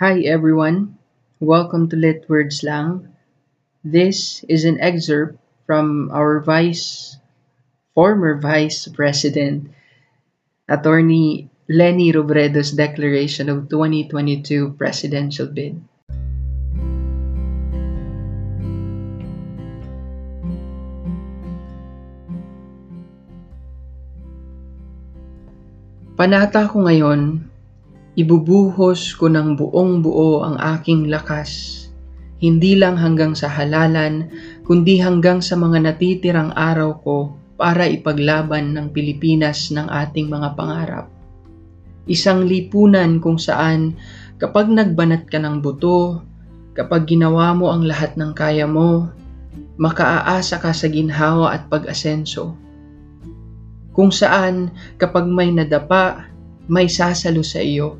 Hi everyone, welcome to Lit Words Lang. This is an excerpt from our vice, former Vice President, Attorney Lenny Robredo's declaration of 2022 presidential bid. Panata ko ngayon, ibubuhos ko ng buong buo ang aking lakas, hindi lang hanggang sa halalan, kundi hanggang sa mga natitirang araw ko para ipaglaban ng Pilipinas ng ating mga pangarap. Isang lipunan kung saan kapag nagbanat ka ng buto, kapag ginawa mo ang lahat ng kaya mo, makaaasa ka sa ginhawa at pag-asenso kung saan kapag may nadapa, may sasalo sa iyo,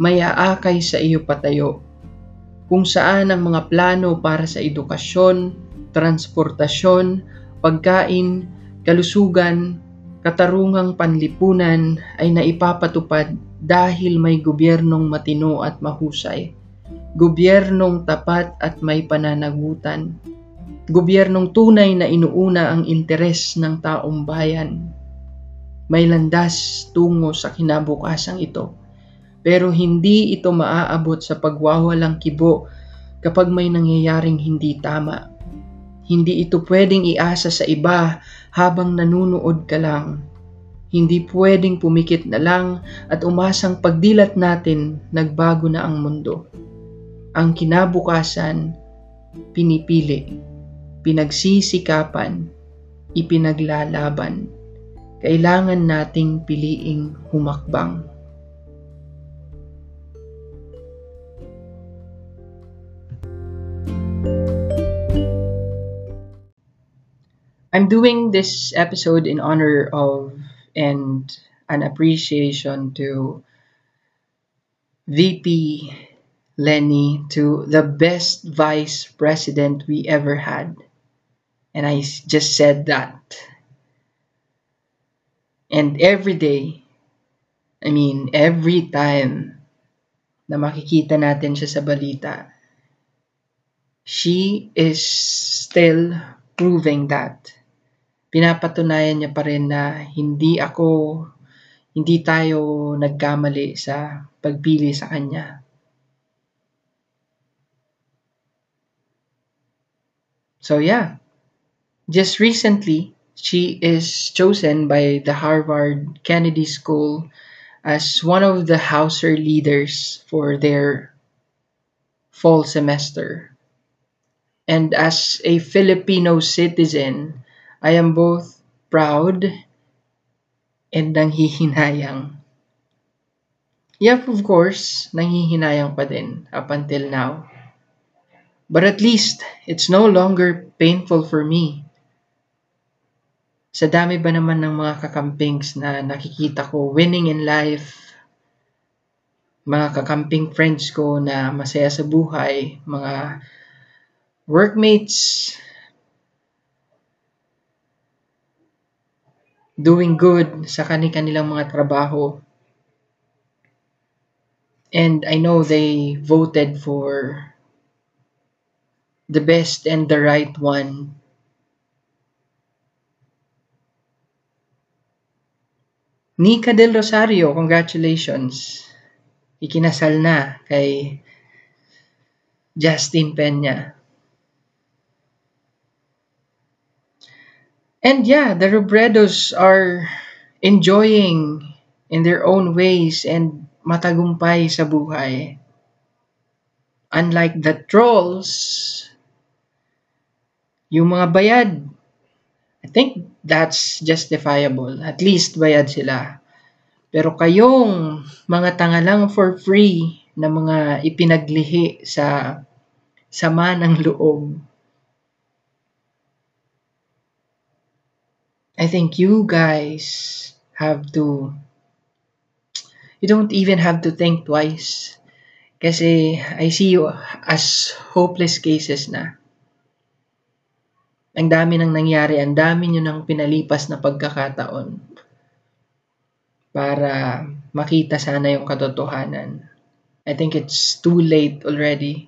may aakay sa iyo patayo. Kung saan ang mga plano para sa edukasyon, transportasyon, pagkain, kalusugan, katarungang panlipunan ay naipapatupad dahil may gobyernong matino at mahusay. Gobyernong tapat at may pananagutan. Gobyernong tunay na inuuna ang interes ng taong bayan may landas tungo sa kinabukasang ito. Pero hindi ito maaabot sa pagwawalang kibo kapag may nangyayaring hindi tama. Hindi ito pwedeng iasa sa iba habang nanunood ka lang. Hindi pwedeng pumikit na lang at umasang pagdilat natin nagbago na ang mundo. Ang kinabukasan, pinipili, pinagsisikapan, ipinaglalaban kailangan nating piliing humakbang. I'm doing this episode in honor of and an appreciation to VP Lenny, to the best vice president we ever had. And I just said that And every day, I mean, every time na makikita natin siya sa balita, she is still proving that. Pinapatunayan niya pa rin na hindi ako, hindi tayo nagkamali sa pagpili sa kanya. So yeah, just recently, She is chosen by the Harvard Kennedy School as one of the Hauser leaders for their fall semester. And as a Filipino citizen, I am both proud and nanghihinayang. Yep, of course, nanghihinayang pa din up until now. But at least, it's no longer painful for me sa dami ba naman ng mga kakampings na nakikita ko winning in life, mga kakamping friends ko na masaya sa buhay, mga workmates doing good sa kanilang mga trabaho. And I know they voted for the best and the right one Nika Del Rosario, congratulations. Ikinasal na kay Justin Peña. And yeah, the Robredos are enjoying in their own ways and matagumpay sa buhay. Unlike the trolls, yung mga bayad, I think that's justifiable. At least bayad sila. Pero kayong mga tanga lang for free na mga ipinaglihi sa sama ng loob. I think you guys have to you don't even have to think twice kasi I see you as hopeless cases na. Ang dami nang nangyari, ang dami nyo nang pinalipas na pagkakataon para makita sana yung katotohanan. I think it's too late already.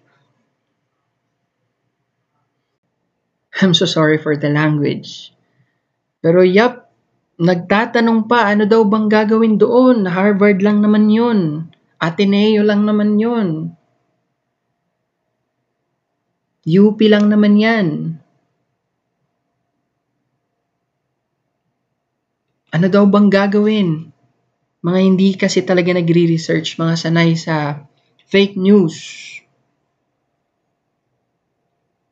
I'm so sorry for the language. Pero yap, nagtatanong pa ano daw bang gagawin doon? Harvard lang naman yun. Ateneo lang naman yun. UP lang naman yan. Ano daw bang gagawin? Mga hindi kasi talaga nagre-research, mga sanay sa fake news.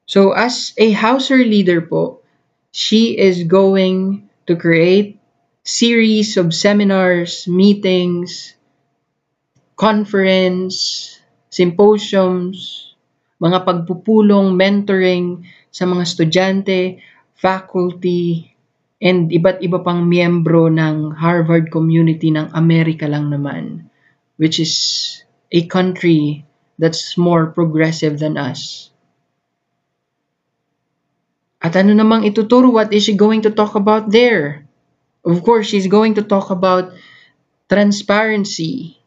So as a Hauser leader po, she is going to create series of seminars, meetings, conference, symposiums, mga pagpupulong, mentoring sa mga estudyante, faculty, and iba't iba pang miyembro ng Harvard community ng Amerika lang naman, which is a country that's more progressive than us. At ano namang ituturo? What is she going to talk about there? Of course, she's going to talk about transparency,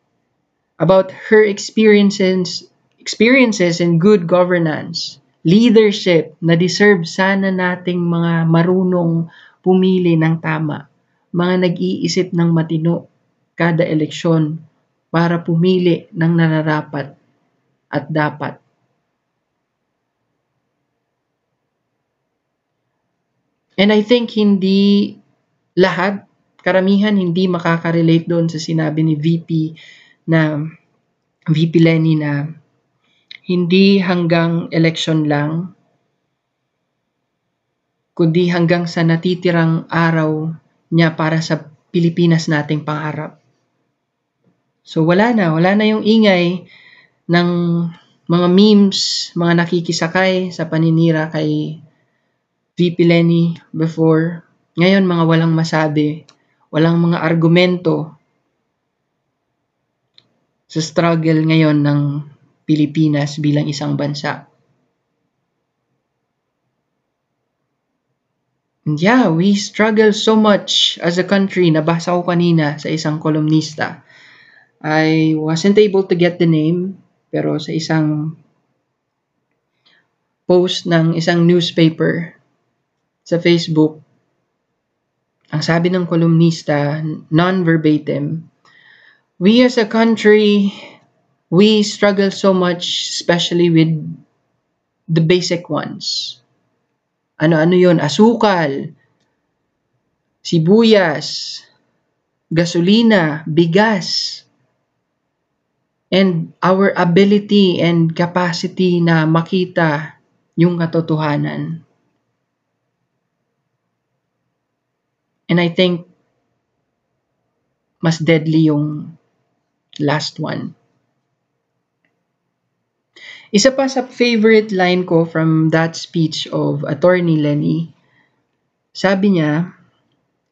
about her experiences experiences in good governance, leadership na deserve sana nating mga marunong pumili ng tama, mga nag-iisip ng matino kada eleksyon para pumili ng nararapat at dapat. And I think hindi lahat, karamihan hindi makaka-relate doon sa sinabi ni VP na VP Lenny na hindi hanggang election lang, kundi hanggang sa natitirang araw niya para sa Pilipinas nating pangarap. So wala na, wala na yung ingay ng mga memes, mga nakikisakay sa paninira kay VP Lenny before. Ngayon, mga walang masabi, walang mga argumento sa struggle ngayon ng Pilipinas bilang isang bansa. Yeah, we struggle so much as a country. Nabasa ko kanina sa isang kolumnista. I wasn't able to get the name, pero sa isang post ng isang newspaper sa Facebook, ang sabi ng kolumnista, non-verbatim, we as a country, we struggle so much, especially with the basic ones. Ano-ano yon Asukal, sibuyas, gasolina, bigas, and our ability and capacity na makita yung katotohanan. And I think mas deadly yung last one. Isa pa sa favorite line ko from that speech of Attorney Lenny, sabi niya,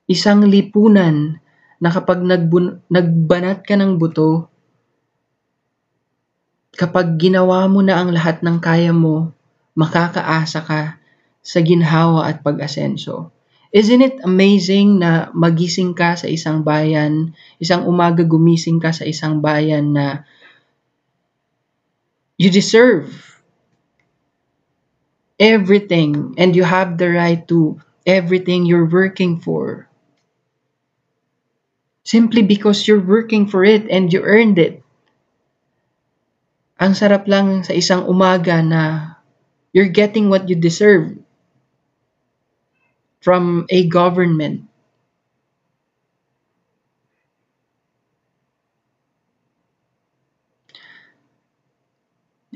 isang lipunan na kapag nagbun- nagbanat ka ng buto, kapag ginawa mo na ang lahat ng kaya mo, makakaasa ka sa ginhawa at pag-asenso. Isn't it amazing na magising ka sa isang bayan, isang umaga gumising ka sa isang bayan na you deserve everything and you have the right to everything you're working for. Simply because you're working for it and you earned it. Ang sarap lang sa isang umaga na you're getting what you deserve from a government.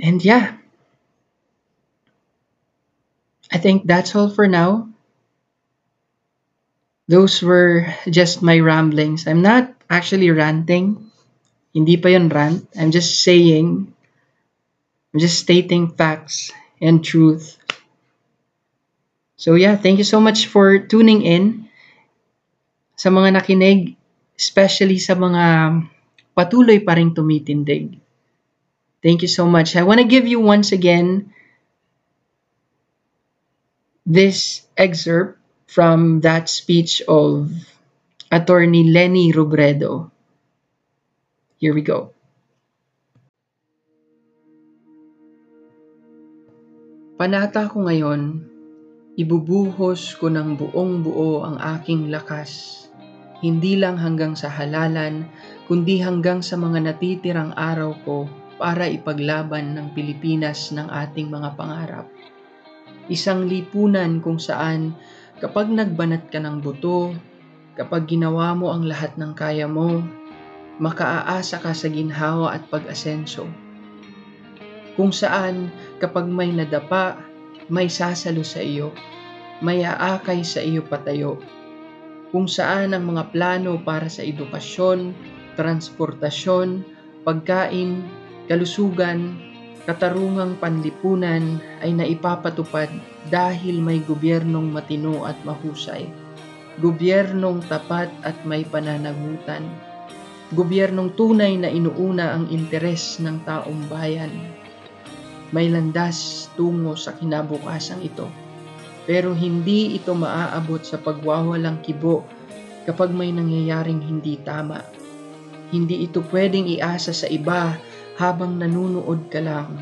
And yeah, I think that's all for now. Those were just my ramblings. I'm not actually ranting. Hindi pa yun rant. I'm just saying, I'm just stating facts and truth So yeah, thank you so much for tuning in sa mga nakinig, especially sa mga patuloy pa rin tumitindig. Thank you so much. I want to give you once again this excerpt from that speech of attorney Lenny Robredo. Here we go. Panata ko ngayon, ibubuhos ko ng buong buo ang aking lakas, hindi lang hanggang sa halalan, kundi hanggang sa mga natitirang araw ko para ipaglaban ng Pilipinas ng ating mga pangarap. Isang lipunan kung saan kapag nagbanat ka ng buto, kapag ginawa mo ang lahat ng kaya mo, makaaasa ka sa ginhawa at pag-asenso. Kung saan kapag may nadapa, may sasalo sa iyo, may aakay sa iyo patayo. Kung saan ang mga plano para sa edukasyon, transportasyon, pagkain, kalusugan, katarungang panlipunan ay naipapatupad dahil may gobyernong matino at mahusay. Gobyernong tapat at may pananagutan. Gobyernong tunay na inuuna ang interes ng taong bayan may landas tungo sa kinabukasang ito. Pero hindi ito maaabot sa pagwawalang kibo kapag may nangyayaring hindi tama. Hindi ito pwedeng iasa sa iba habang nanunood ka lang.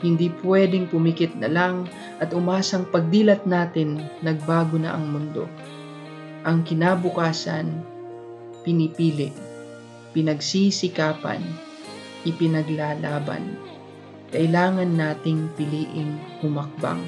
Hindi pwedeng pumikit na lang at umasang pagdilat natin nagbago na ang mundo. Ang kinabukasan, pinipili, pinagsisikapan, ipinaglalaban kailangan nating piliing humakbang.